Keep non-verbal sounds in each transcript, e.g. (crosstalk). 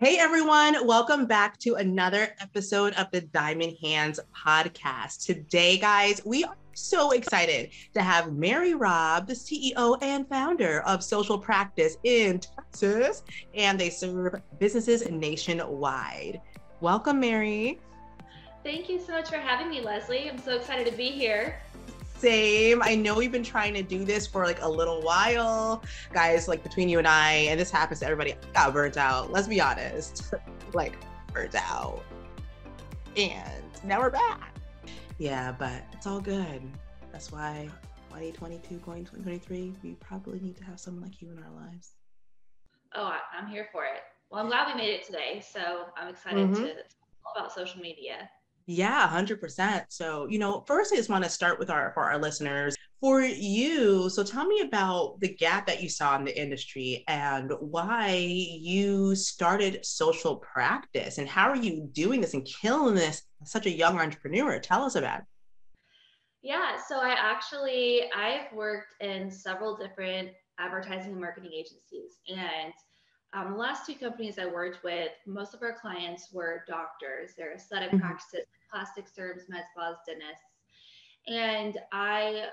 Hey everyone, welcome back to another episode of the Diamond Hands podcast. Today, guys, we are so excited to have Mary Robb, the CEO and founder of Social Practice in Texas, and they serve businesses nationwide. Welcome, Mary. Thank you so much for having me, Leslie. I'm so excited to be here. Same. I know we've been trying to do this for like a little while, guys. Like between you and I, and this happens to everybody. I got burnt out. Let's be honest, (laughs) like burnt out, and now we're back. Yeah, but it's all good. That's why 2022 going 2023, we probably need to have someone like you in our lives. Oh, I'm here for it. Well, I'm glad we made it today. So I'm excited mm-hmm. to talk about social media. Yeah, 100%. So, you know, first I just want to start with our for our listeners. For you, so tell me about the gap that you saw in the industry and why you started social practice and how are you doing this and killing this such a young entrepreneur? Tell us about it. Yeah, so I actually I've worked in several different advertising and marketing agencies and um, the last two companies I worked with, most of our clients were doctors, they're aesthetic mm-hmm. practices, plastic surgeons, med spas, dentists. And I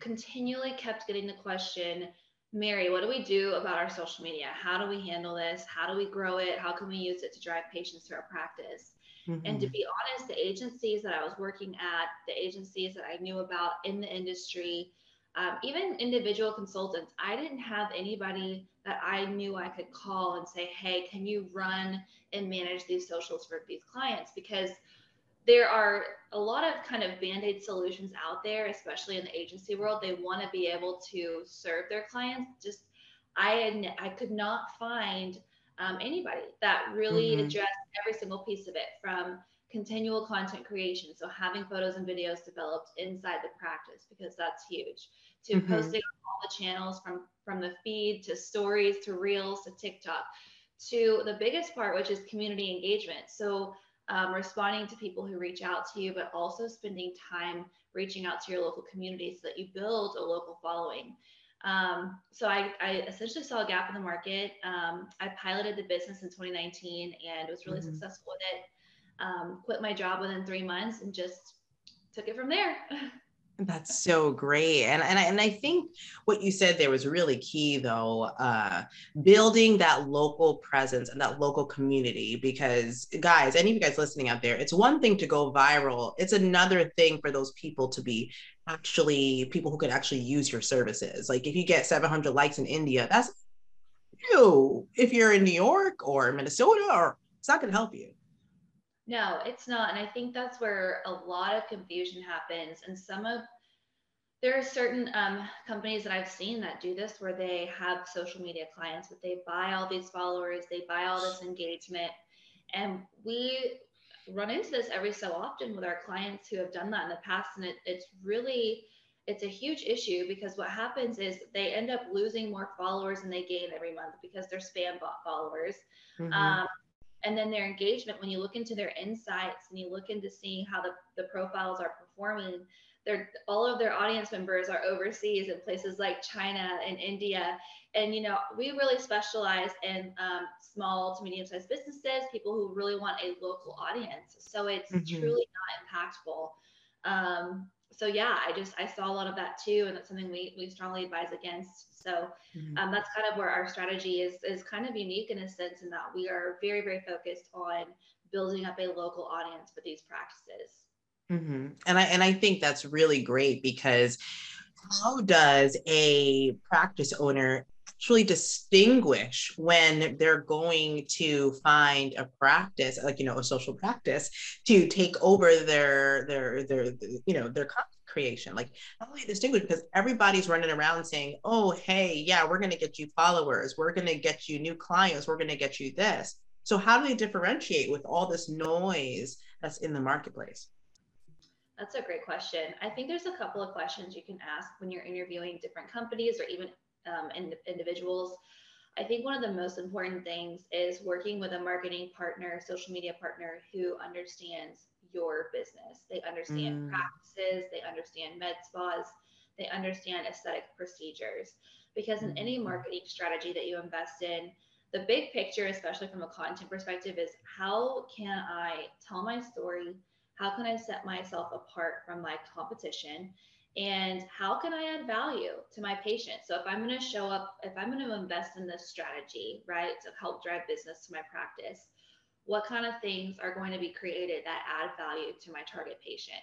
continually kept getting the question, Mary, what do we do about our social media? How do we handle this? How do we grow it? How can we use it to drive patients to our practice? Mm-hmm. And to be honest, the agencies that I was working at, the agencies that I knew about in the industry, um, even individual consultants, I didn't have anybody that I knew I could call and say, hey, can you run and manage these socials for these clients? Because there are a lot of kind of band-aid solutions out there especially in the agency world they want to be able to serve their clients just i i could not find um, anybody that really mm-hmm. addressed every single piece of it from continual content creation so having photos and videos developed inside the practice because that's huge to mm-hmm. posting all the channels from from the feed to stories to reels to tiktok to the biggest part which is community engagement so um, responding to people who reach out to you, but also spending time reaching out to your local community so that you build a local following. Um, so I, I, essentially saw a gap in the market. Um, I piloted the business in 2019 and was really mm-hmm. successful with it. Um, quit my job within three months and just took it from there. (laughs) That's so great. And, and, I, and I think what you said there was really key, though, uh, building that local presence and that local community. Because, guys, any of you guys listening out there, it's one thing to go viral, it's another thing for those people to be actually people who could actually use your services. Like if you get 700 likes in India, that's you. If you're in New York or Minnesota, or it's not going to help you. No, it's not. And I think that's where a lot of confusion happens. And some of there are certain um, companies that I've seen that do this where they have social media clients, but they buy all these followers, they buy all this engagement. And we run into this every so often with our clients who have done that in the past. And it, it's really, it's a huge issue because what happens is they end up losing more followers than they gain every month because they're spam bot followers. Mm-hmm. Um, and then their engagement when you look into their insights and you look into seeing how the, the profiles are performing their all of their audience members are overseas in places like china and india and you know we really specialize in um, small to medium sized businesses people who really want a local audience so it's mm-hmm. truly not impactful um, so yeah i just i saw a lot of that too and that's something we, we strongly advise against so mm-hmm. um, that's kind of where our strategy is is kind of unique in a sense in that we are very very focused on building up a local audience for these practices. Mm-hmm. And I and I think that's really great because how does a practice owner actually distinguish when they're going to find a practice like you know a social practice to take over their their their, their you know their creation. Like, how do you distinguish? Because everybody's running around saying, oh, hey, yeah, we're going to get you followers. We're going to get you new clients. We're going to get you this. So, how do they differentiate with all this noise that's in the marketplace? That's a great question. I think there's a couple of questions you can ask when you're interviewing different companies or even um, in, individuals. I think one of the most important things is working with a marketing partner, social media partner who understands your business. They understand mm. practices, they understand med spas, they understand aesthetic procedures. Because in any mm-hmm. marketing strategy that you invest in, the big picture, especially from a content perspective, is how can I tell my story? How can I set myself apart from my competition? And how can I add value to my patient? So if I'm going to show up, if I'm going to invest in this strategy, right, to help drive business to my practice, what kind of things are going to be created that add value to my target patient?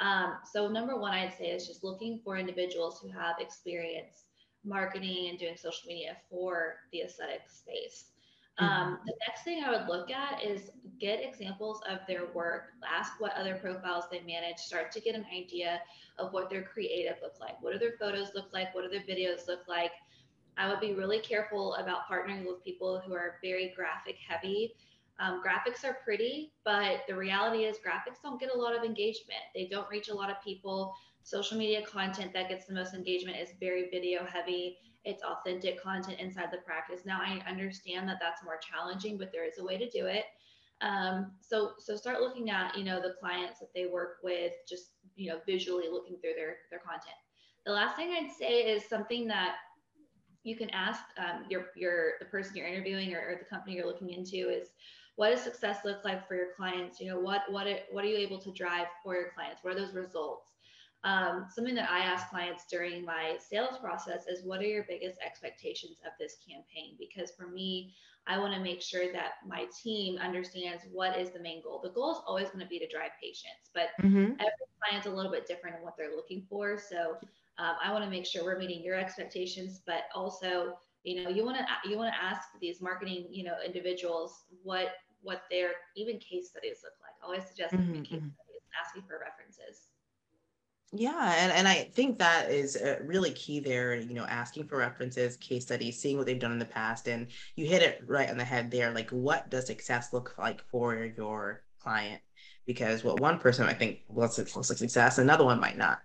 Um, so number one, I'd say is just looking for individuals who have experience marketing and doing social media for the aesthetic space. Um, mm-hmm. the next thing I would look at is get examples of their work, ask what other profiles they manage, start to get an idea of what their creative look like. What do their photos look like? What do their videos look like? I would be really careful about partnering with people who are very graphic heavy. Um, graphics are pretty, but the reality is graphics don't get a lot of engagement. They don't reach a lot of people. Social media content that gets the most engagement is very video heavy. It's authentic content inside the practice. Now I understand that that's more challenging, but there is a way to do it. Um, so so start looking at you know the clients that they work with, just you know visually looking through their their content. The last thing I'd say is something that you can ask um, your your the person you're interviewing or, or the company you're looking into is what does success look like for your clients you know what what it, what are you able to drive for your clients what are those results um, something that I ask clients during my sales process is what are your biggest expectations of this campaign? Because for me, I want to make sure that my team understands what is the main goal. The goal is always going to be to drive patients, but mm-hmm. every client's a little bit different in what they're looking for. So um, I want to make sure we're meeting your expectations, but also, you know, you want to you want to ask these marketing, you know, individuals what what their even case studies look like. I always suggest mm-hmm. case mm-hmm. studies, asking for references. Yeah, and, and I think that is uh, really key there, you know, asking for references, case studies, seeing what they've done in the past. And you hit it right on the head there. Like, what does success look like for your client? Because what one person might think looks, looks like success, another one might not.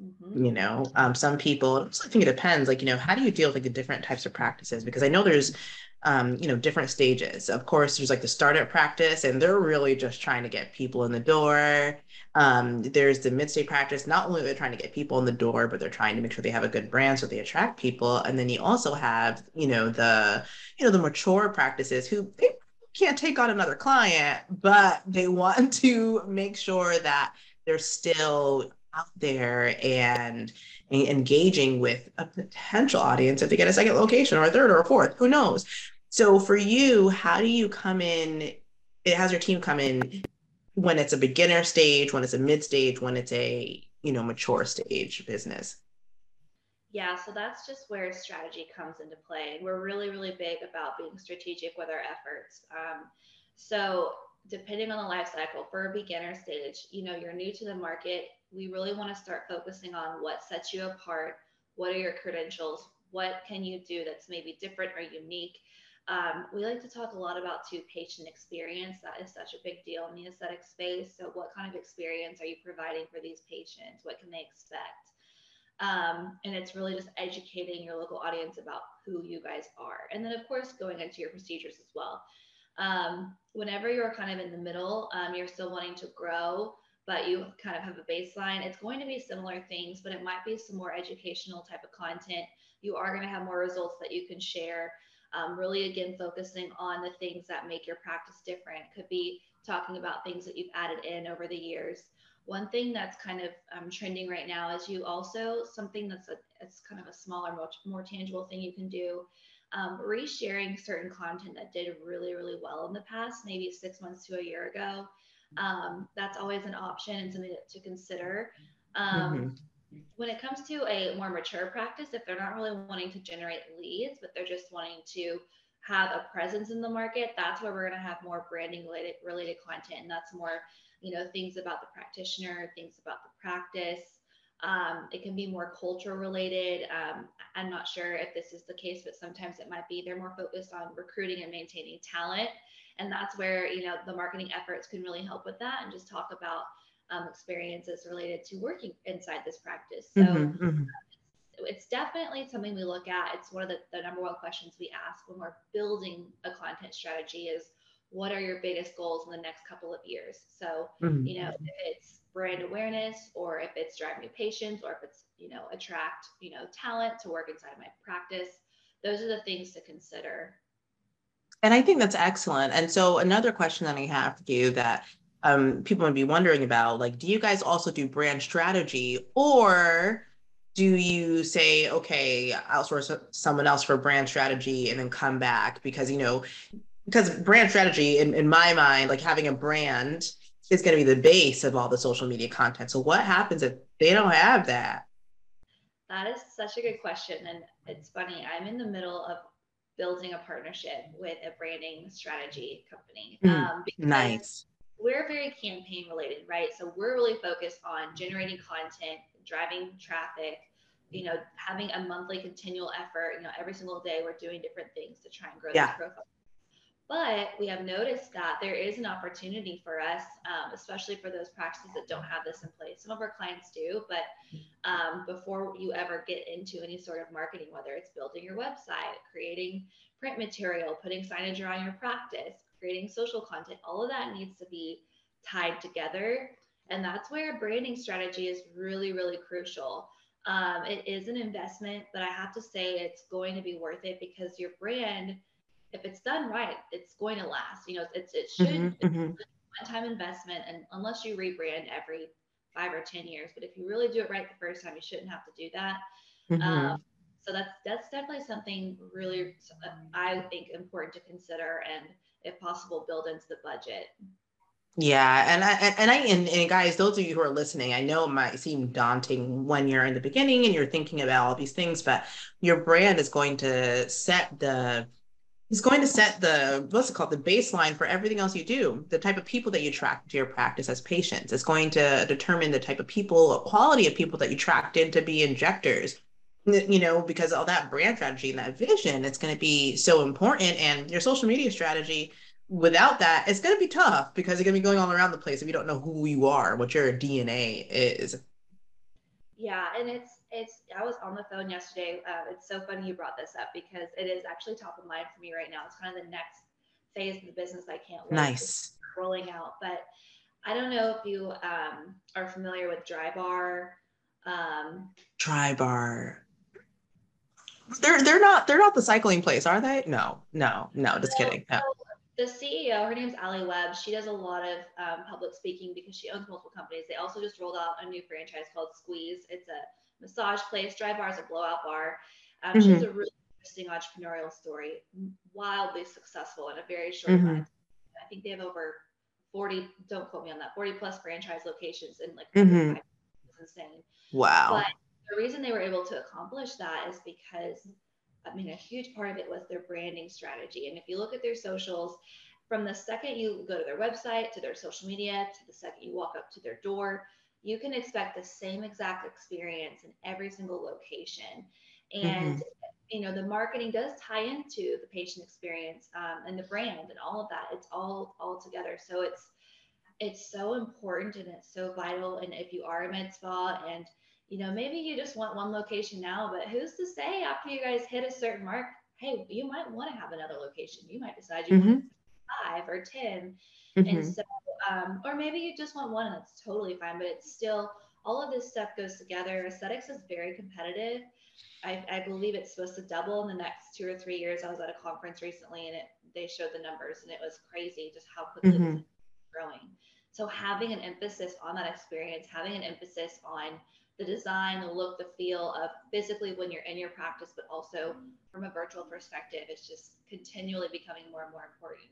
Mm-hmm. You know, um, some people, I think it depends. Like, you know, how do you deal with like the different types of practices? Because I know there's, um, you know, different stages. Of course, there's like the startup practice, and they're really just trying to get people in the door. Um, there's the mid-stage practice. Not only are they trying to get people in the door, but they're trying to make sure they have a good brand so they attract people. And then you also have, you know, the, you know, the mature practices who they can't take on another client, but they want to make sure that they're still out there and, engaging with a potential audience if they get a second location or a third or a fourth, who knows? So for you, how do you come in? It has your team come in when it's a beginner stage, when it's a mid stage, when it's a you know mature stage business. Yeah, so that's just where strategy comes into play. And We're really, really big about being strategic with our efforts. Um, so depending on the life cycle for a beginner stage, you know, you're new to the market, we really want to start focusing on what sets you apart. What are your credentials? What can you do that's maybe different or unique? Um, we like to talk a lot about too patient experience. That is such a big deal in the aesthetic space. So, what kind of experience are you providing for these patients? What can they expect? Um, and it's really just educating your local audience about who you guys are. And then, of course, going into your procedures as well. Um, whenever you're kind of in the middle, um, you're still wanting to grow, but you kind of have a baseline. It's going to be similar things, but it might be some more educational type of content. You are going to have more results that you can share. Um, really, again, focusing on the things that make your practice different. Could be talking about things that you've added in over the years. One thing that's kind of um, trending right now is you also something that's a it's kind of a smaller, more, more tangible thing you can do um, resharing certain content that did really, really well in the past, maybe six months to a year ago. Um, that's always an option and something to consider. Um, mm-hmm. When it comes to a more mature practice, if they're not really wanting to generate leads, but they're just wanting to have a presence in the market, that's where we're going to have more branding related related content, and that's more, you know, things about the practitioner, things about the practice, um, it can be more culture related. Um, I'm not sure if this is the case, but sometimes it might be. They're more focused on recruiting and maintaining talent. And that's where, you know, the marketing efforts can really help with that and just talk about um, experiences related to working inside this practice. So mm-hmm, mm-hmm. it's definitely something we look at. It's one of the, the number one questions we ask when we're building a content strategy is what are your biggest goals in the next couple of years? So, mm-hmm. you know, if it's brand awareness or if it's driving new patients or if it's you know attract you know talent to work inside my practice those are the things to consider And I think that's excellent. And so another question that I have for you that um, people might be wondering about, like, do you guys also do brand strategy or do you say, okay, outsource someone else for brand strategy and then come back? Because, you know, because brand strategy in, in my mind, like having a brand is going to be the base of all the social media content. So what happens if they don't have that? That is such a good question. And it's funny, I'm in the middle of building a partnership with a branding strategy company. Mm, um, nice. We're very campaign related, right? So we're really focused on generating content, driving traffic, you know, having a monthly continual effort. You know, every single day we're doing different things to try and grow yeah. profile. But we have noticed that there is an opportunity for us, um, especially for those practices that don't have this in place. Some of our clients do, but um, before you ever get into any sort of marketing, whether it's building your website, creating print material, putting signage around your practice, creating social content, all of that needs to be tied together. And that's where branding strategy is really, really crucial. Um, it is an investment, but I have to say it's going to be worth it because your brand if it's done right, it's going to last. You know, it's it should mm-hmm, mm-hmm. one-time investment, and unless you rebrand every five or ten years, but if you really do it right the first time, you shouldn't have to do that. Mm-hmm. Um, so that's that's definitely something really I think important to consider, and if possible, build into the budget. Yeah, and I and I and, and, guys, those of you who are listening, I know it might seem daunting when you're in the beginning and you're thinking about all these things, but your brand is going to set the is going to set the what's it called the baseline for everything else you do the type of people that you attract to your practice as patients. It's going to determine the type of people quality of people that you tracked in to be injectors. You know because all that brand strategy and that vision it's going to be so important. And your social media strategy without that it's going to be tough because you're going to be going all around the place if you don't know who you are what your dna is. Yeah and it's it's I was on the phone yesterday. Uh, it's so funny you brought this up because it is actually top of mind for me right now. It's kind of the next phase of the business I can't wait nice rolling out. But I don't know if you um, are familiar with Drybar. Um, Drybar. They're they're not they're not the cycling place, are they? No, no, no. Just kidding. No the CEO, her name's Alli Webb. She does a lot of um, public speaking because she owns multiple companies. They also just rolled out a new franchise called Squeeze. It's a massage place. Drybar is a blowout bar. Um, mm-hmm. She has a really interesting entrepreneurial story, wildly successful in a very short mm-hmm. time. I think they have over 40, don't quote me on that, 40 plus franchise locations in like mm-hmm. it's insane. Wow. But the reason they were able to accomplish that is because I mean, a huge part of it was their branding strategy. And if you look at their socials, from the second you go to their website, to their social media, to the second you walk up to their door, you can expect the same exact experience in every single location. And mm-hmm. you know, the marketing does tie into the patient experience um, and the brand and all of that. It's all all together. So it's it's so important and it's so vital. And if you are a med spa and you know, maybe you just want one location now, but who's to say after you guys hit a certain mark, hey, you might want to have another location. You might decide you mm-hmm. want five or 10. Mm-hmm. And so, um, or maybe you just want one and that's totally fine, but it's still, all of this stuff goes together. Aesthetics is very competitive. I, I believe it's supposed to double in the next two or three years. I was at a conference recently and it, they showed the numbers and it was crazy just how quickly mm-hmm. it's growing. So having an emphasis on that experience, having an emphasis on the design, the look, the feel of physically when you're in your practice, but also from a virtual perspective, it's just continually becoming more and more important.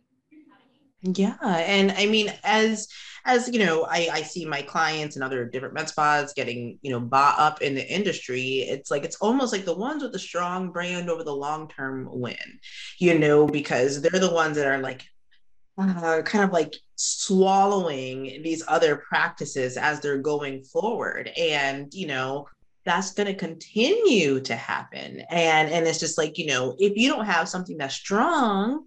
Yeah, and I mean, as as you know, I I see my clients and other different med spas getting you know bought up in the industry. It's like it's almost like the ones with the strong brand over the long term win, you know, because they're the ones that are like uh, kind of like swallowing these other practices as they're going forward and you know that's going to continue to happen and and it's just like you know if you don't have something that's strong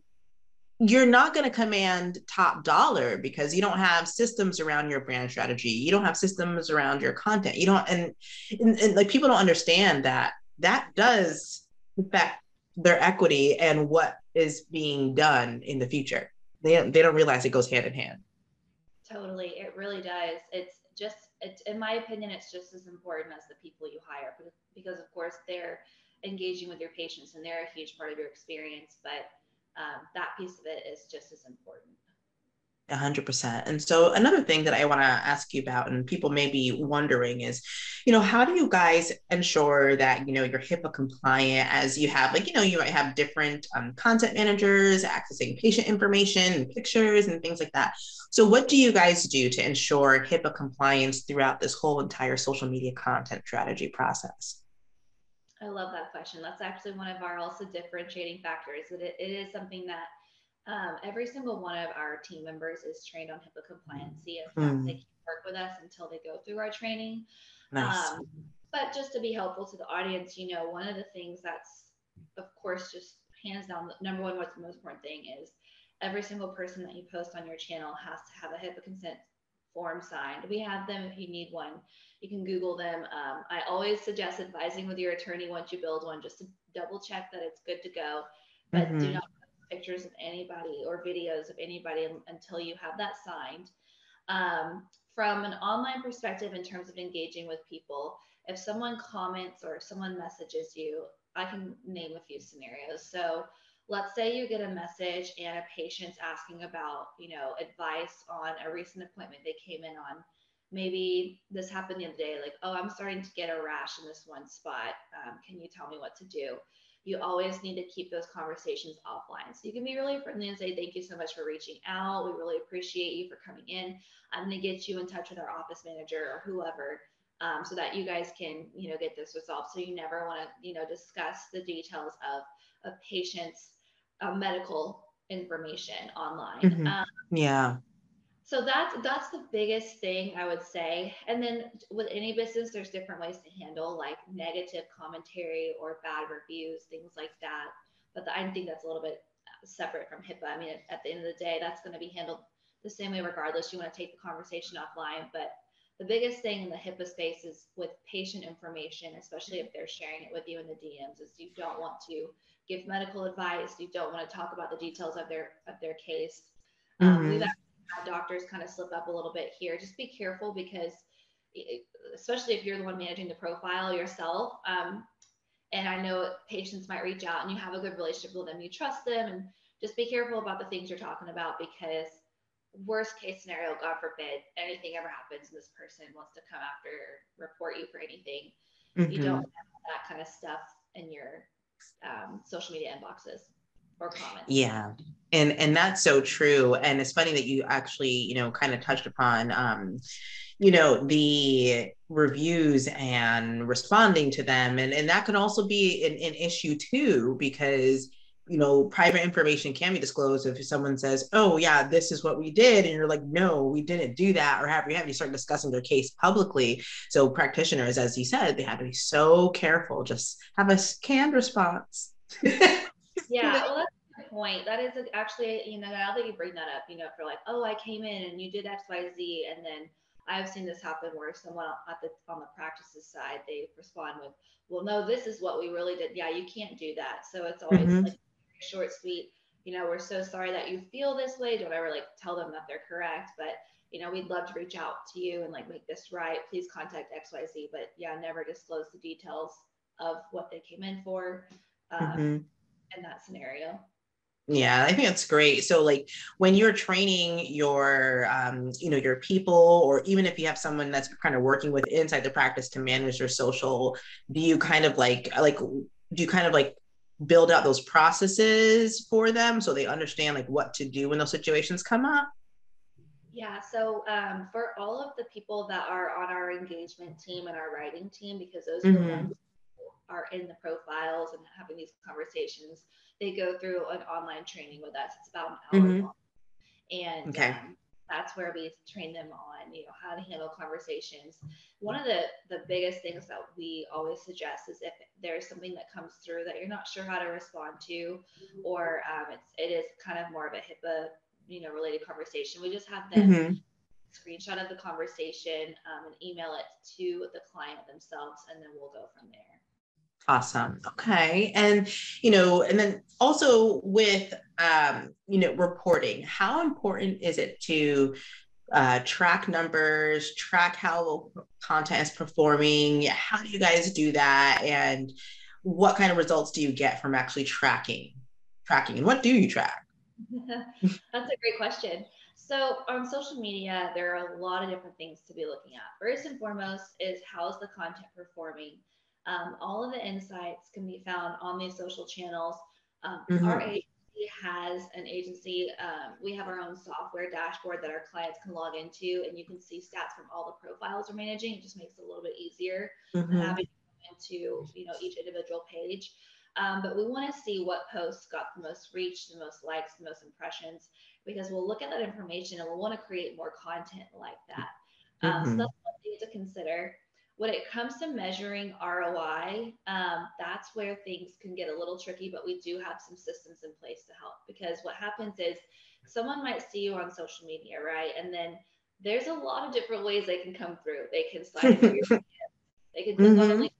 you're not going to command top dollar because you don't have systems around your brand strategy you don't have systems around your content you don't and, and, and like people don't understand that that does affect their equity and what is being done in the future they they don't realize it goes hand in hand. Totally, it really does. It's just it's in my opinion, it's just as important as the people you hire because of course they're engaging with your patients and they're a huge part of your experience. But um, that piece of it is just as important. 100%. And so another thing that I want to ask you about and people may be wondering is, you know, how do you guys ensure that, you know, you're HIPAA compliant as you have like, you know, you might have different um, content managers accessing patient information and pictures and things like that. So what do you guys do to ensure HIPAA compliance throughout this whole entire social media content strategy process? I love that question. That's actually one of our also differentiating factors. That it, it is something that um, every single one of our team members is trained on HIPAA compliancy. Fact, mm. they can work with us until they go through our training. Nice. Um, but just to be helpful to the audience, you know, one of the things that's, of course, just hands down, number one, what's the most important thing is every single person that you post on your channel has to have a HIPAA consent form signed. We have them if you need one. You can Google them. Um, I always suggest advising with your attorney once you build one just to double check that it's good to go. But mm-hmm. do not pictures of anybody or videos of anybody until you have that signed. Um, from an online perspective, in terms of engaging with people, if someone comments or if someone messages you, I can name a few scenarios. So let's say you get a message and a patient's asking about, you know, advice on a recent appointment they came in on. Maybe this happened the other day, like, oh, I'm starting to get a rash in this one spot. Um, can you tell me what to do? you always need to keep those conversations offline. So you can be really friendly and say, Thank you so much for reaching out. We really appreciate you for coming in. I'm going to get you in touch with our office manager or whoever um, so that you guys can, you know, get this resolved. So you never want to, you know, discuss the details of a patient's uh, medical information online. Mm-hmm. Um, yeah. so that's that's the biggest thing i would say. And then with any business there's different ways to handle like negative commentary or bad reviews things like that. But the, i think that's a little bit separate from hipaa. I mean at the end of the day that's going to be handled the same way regardless. You want to take the conversation offline. But the biggest thing in the hipaa space is with patient information especially if they're sharing it with you in the dms is you don't want to give medical advice you don't want to talk about the details of their of their case um, mm-hmm. we've doctors kind of slip up a little bit here. Just be careful because, especially if you're the one managing the profile yourself. Um, and I know patients might reach out and you have a good relationship with them, you trust them, and just be careful about the things you're talking about because worst case scenario, God forbid, anything ever happens and this person wants to come after report you for anything, mm-hmm. you don't have that kind of stuff in your um, social media inboxes or comments. Yeah. And and that's so true. And it's funny that you actually, you know, kind of touched upon um, you know, the reviews and responding to them. And and that can also be an, an issue too, because you know, private information can be disclosed if someone says, "Oh, yeah, this is what we did," and you're like, "No, we didn't do that," or have you have you start discussing their case publicly. So practitioners, as you said, they have to be so careful. Just have a canned response. (laughs) yeah, well, that's a good point. That is actually, you know, now that you bring that up, you know, for like, oh, I came in and you did X, Y, Z, and then I've seen this happen where someone at the on the practices side they respond with, "Well, no, this is what we really did. Yeah, you can't do that." So it's always mm-hmm. like short, sweet. You know, we're so sorry that you feel this way. Don't ever like tell them that they're correct, but you know, we'd love to reach out to you and like make this right. Please contact X, Y, Z. But yeah, never disclose the details of what they came in for. Um, mm-hmm in that scenario. Yeah, I think that's great. So like when you're training your um, you know, your people, or even if you have someone that's kind of working with inside the practice to manage their social, do you kind of like like do you kind of like build out those processes for them so they understand like what to do when those situations come up? Yeah, so um, for all of the people that are on our engagement team and our writing team, because those mm-hmm. are the ones are in the profiles and having these conversations, they go through an online training with us. It's about an hour mm-hmm. long. And okay. um, that's where we train them on, you know, how to handle conversations. One of the the biggest things that we always suggest is if there's something that comes through that you're not sure how to respond to, or um, it's it is kind of more of a HIPAA, you know, related conversation. We just have them mm-hmm. screenshot of the conversation um, and email it to the client themselves, and then we'll go from there. Awesome. Okay. And, you know, and then also with, um, you know, reporting, how important is it to uh, track numbers, track how content is performing? How do you guys do that? And what kind of results do you get from actually tracking tracking and what do you track? (laughs) That's a great question. So on social media, there are a lot of different things to be looking at. First and foremost is how's the content performing? Um, all of the insights can be found on these social channels. Um, mm-hmm. Our agency has an agency. Um, we have our own software dashboard that our clients can log into, and you can see stats from all the profiles we're managing. It just makes it a little bit easier mm-hmm. than having into you know each individual page. Um, but we want to see what posts got the most reach, the most likes, the most impressions, because we'll look at that information and we'll want to create more content like that. Um, mm-hmm. So that's one thing to consider. When it comes to measuring ROI, um, that's where things can get a little tricky, but we do have some systems in place to help because what happens is someone might see you on social media, right? And then there's a lot of different ways they can come through. They can sign for your (laughs) they can click mm-hmm. on a link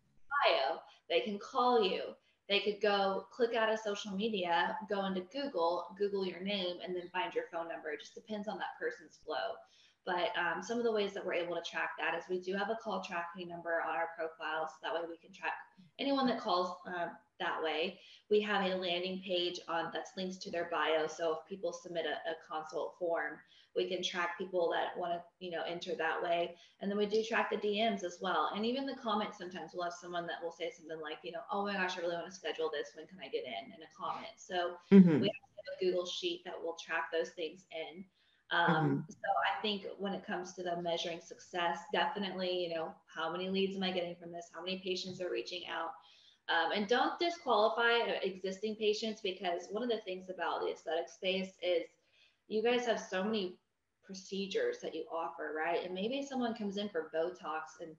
bio, they can call you, they could go click out of social media, go into Google, Google your name, and then find your phone number. It just depends on that person's flow. But um, some of the ways that we're able to track that is we do have a call tracking number on our profile, so that way we can track anyone that calls um, that way. We have a landing page on that's linked to their bio. So if people submit a, a consult form, we can track people that want to, you know, enter that way. And then we do track the DMs as well. And even the comments, sometimes we'll have someone that will say something like, you know, oh my gosh, I really want to schedule this. When can I get in? In a comment. So mm-hmm. we have a Google sheet that will track those things in. Um, mm-hmm. So I think when it comes to the measuring success, definitely, you know, how many leads am I getting from this? How many patients are reaching out? Um, and don't disqualify existing patients because one of the things about the aesthetic space is you guys have so many procedures that you offer, right? And maybe someone comes in for Botox and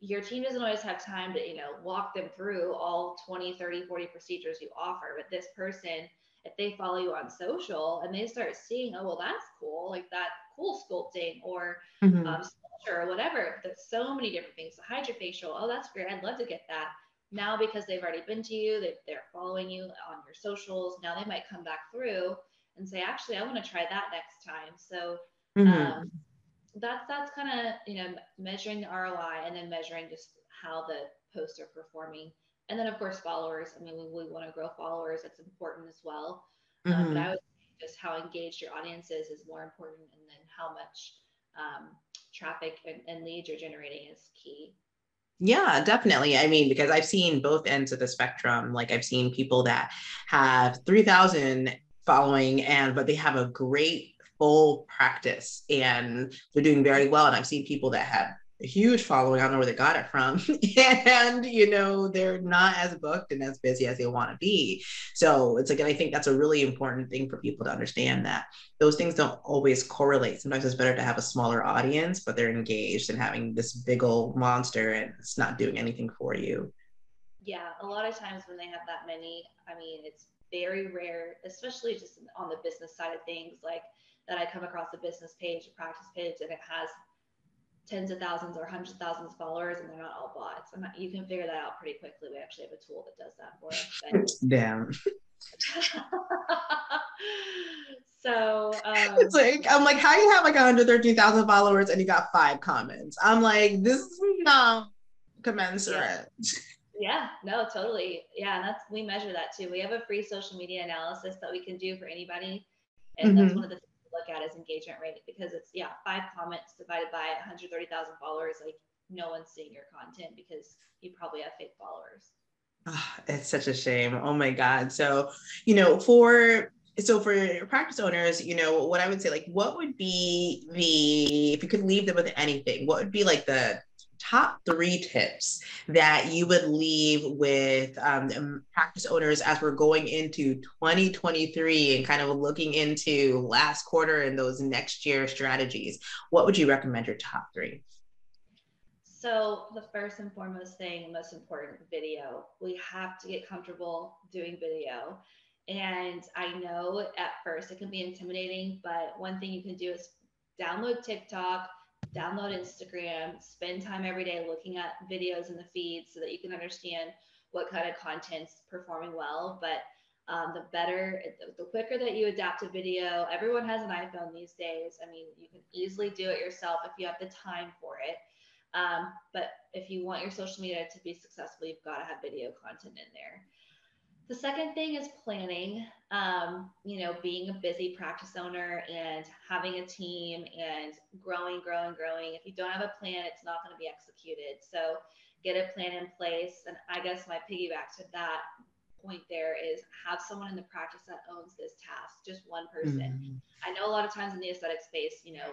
your team doesn't always have time to, you know, walk them through all 20, 30, 40 procedures you offer. But this person, if they follow you on social and they start seeing, oh, well, that's cool, like that CoolSculpting or mm-hmm. um, Sculptra or whatever, there's so many different things. The hydrofacial, oh, that's great. I'd love to get that. Now, because they've already been to you, they, they're following you on your socials. Now they might come back through and say, actually, I want to try that next time. So Mm-hmm. Um, that's that's kind of you know measuring the ROI and then measuring just how the posts are performing, and then of course followers. I mean, we, we want to grow followers. That's important as well. Mm-hmm. Um, but I would just how engaged your audience is is more important, and then how much um, traffic and, and leads you're generating is key. Yeah, definitely. I mean, because I've seen both ends of the spectrum. Like I've seen people that have 3,000 following and but they have a great full practice and they're doing very well. And I've seen people that have huge following. I don't know where they got it from. (laughs) and, you know, they're not as booked and as busy as they want to be. So it's like, and I think that's a really important thing for people to understand that those things don't always correlate. Sometimes it's better to have a smaller audience, but they're engaged and having this big old monster and it's not doing anything for you. Yeah. A lot of times when they have that many, I mean, it's very rare, especially just on the business side of things. Like, that I come across a business page, a practice page, and it has tens of thousands or hundreds of thousands of followers, and they're not all bots. And you can figure that out pretty quickly. We actually have a tool that does that for us. (laughs) Damn. (laughs) so um, it's like I'm like, how do you have like 113,000 followers and you got five comments? I'm like, this is not commensurate. Yeah. Yeah, no, totally. Yeah, and that's we measure that too. We have a free social media analysis that we can do for anybody, and mm-hmm. that's one of the look at is engagement rate because it's yeah five comments divided by 130,000 followers like no one's seeing your content because you probably have fake followers. Oh, it's such a shame. Oh my god. So you know for so for practice owners you know what i would say like what would be the if you could leave them with anything what would be like the top three tips that you would leave with um, practice owners as we're going into 2023 and kind of looking into last quarter and those next year strategies? What would you recommend your top three? So, the first and foremost thing, most important, video. We have to get comfortable doing video. And I know at first it can be intimidating, but one thing you can do is download TikTok, download Instagram, spend time every day looking at videos in the feed so that you can understand what kind of content's performing well. But um, the better, the quicker that you adapt a video, everyone has an iPhone these days. I mean, you can easily do it yourself if you have the time for it. Um, but if you want your social media to be successful, you've got to have video content in there. The second thing is planning. Um, you know, being a busy practice owner and having a team and growing, growing, growing. If you don't have a plan, it's not going to be executed. So get a plan in place. And I guess my piggyback to that point there is have someone in the practice that owns this task, just one person. Mm-hmm. I know a lot of times in the aesthetic space, you know,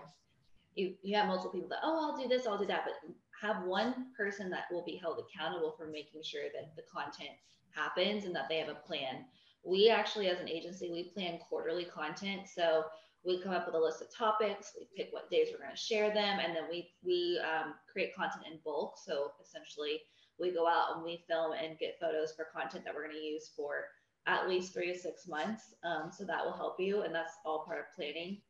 you, you have multiple people that, oh, I'll do this, I'll do that, but have one person that will be held accountable for making sure that the content happens and that they have a plan. We actually, as an agency, we plan quarterly content. So we come up with a list of topics, we pick what days we're going to share them, and then we we um, create content in bulk. So essentially, we go out and we film and get photos for content that we're going to use for at least three to six months. Um, so that will help you, and that's all part of planning.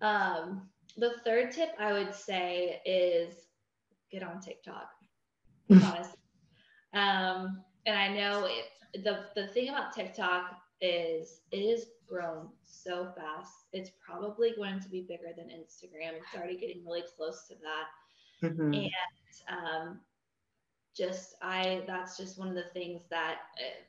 Um, the third tip I would say is get on TikTok. (laughs) honest. Um, and I know it, the the thing about TikTok is it is grown so fast. It's probably going to be bigger than Instagram. It's already getting really close to that. Mm-hmm. And um, just I that's just one of the things that it,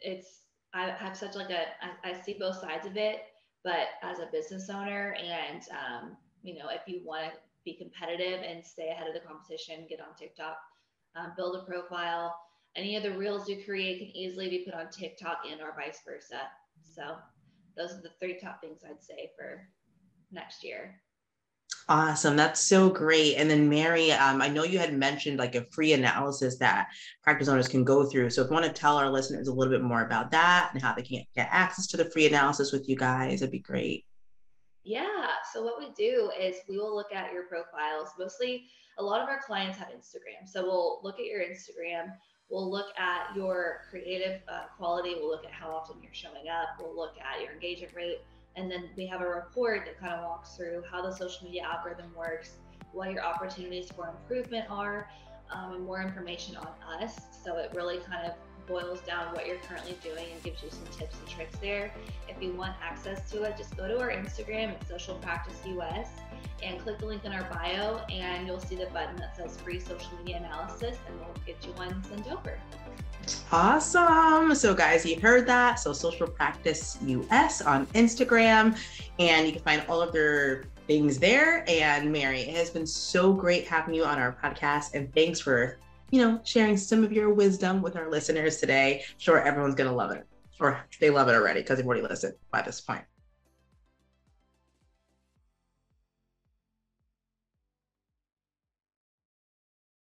it's I have such like a I, I, see both sides of it, but as a business owner and um, you know if you want to be competitive and stay ahead of the competition, get on TikTok, um, build a profile. Any of the reels you create can easily be put on TikTok and or vice versa. So those are the three top things I'd say for next year. Awesome. That's so great. And then Mary, um, I know you had mentioned like a free analysis that practice owners can go through. So if you want to tell our listeners a little bit more about that and how they can get access to the free analysis with you guys, it'd be great. Yeah. So what we do is we will look at your profiles. Mostly a lot of our clients have Instagram. So we'll look at your Instagram. We'll look at your creative uh, quality. We'll look at how often you're showing up. We'll look at your engagement rate and then we have a report that kind of walks through how the social media algorithm works, what your opportunities for improvement are, um, and more information on us. So it really kind of boils down what you're currently doing and gives you some tips and tricks there. If you want access to it, just go to our Instagram at Social Practice US and click the link in our bio, and you'll see the button that says free social media analysis, and we'll get you one sent over. Awesome. So, guys, you heard that. So, Social Practice US on Instagram, and you can find all of their things there. And Mary, it has been so great having you on our podcast, and thanks for you know sharing some of your wisdom with our listeners today. sure, everyone's gonna love it, or they love it already because they've already listened by this point.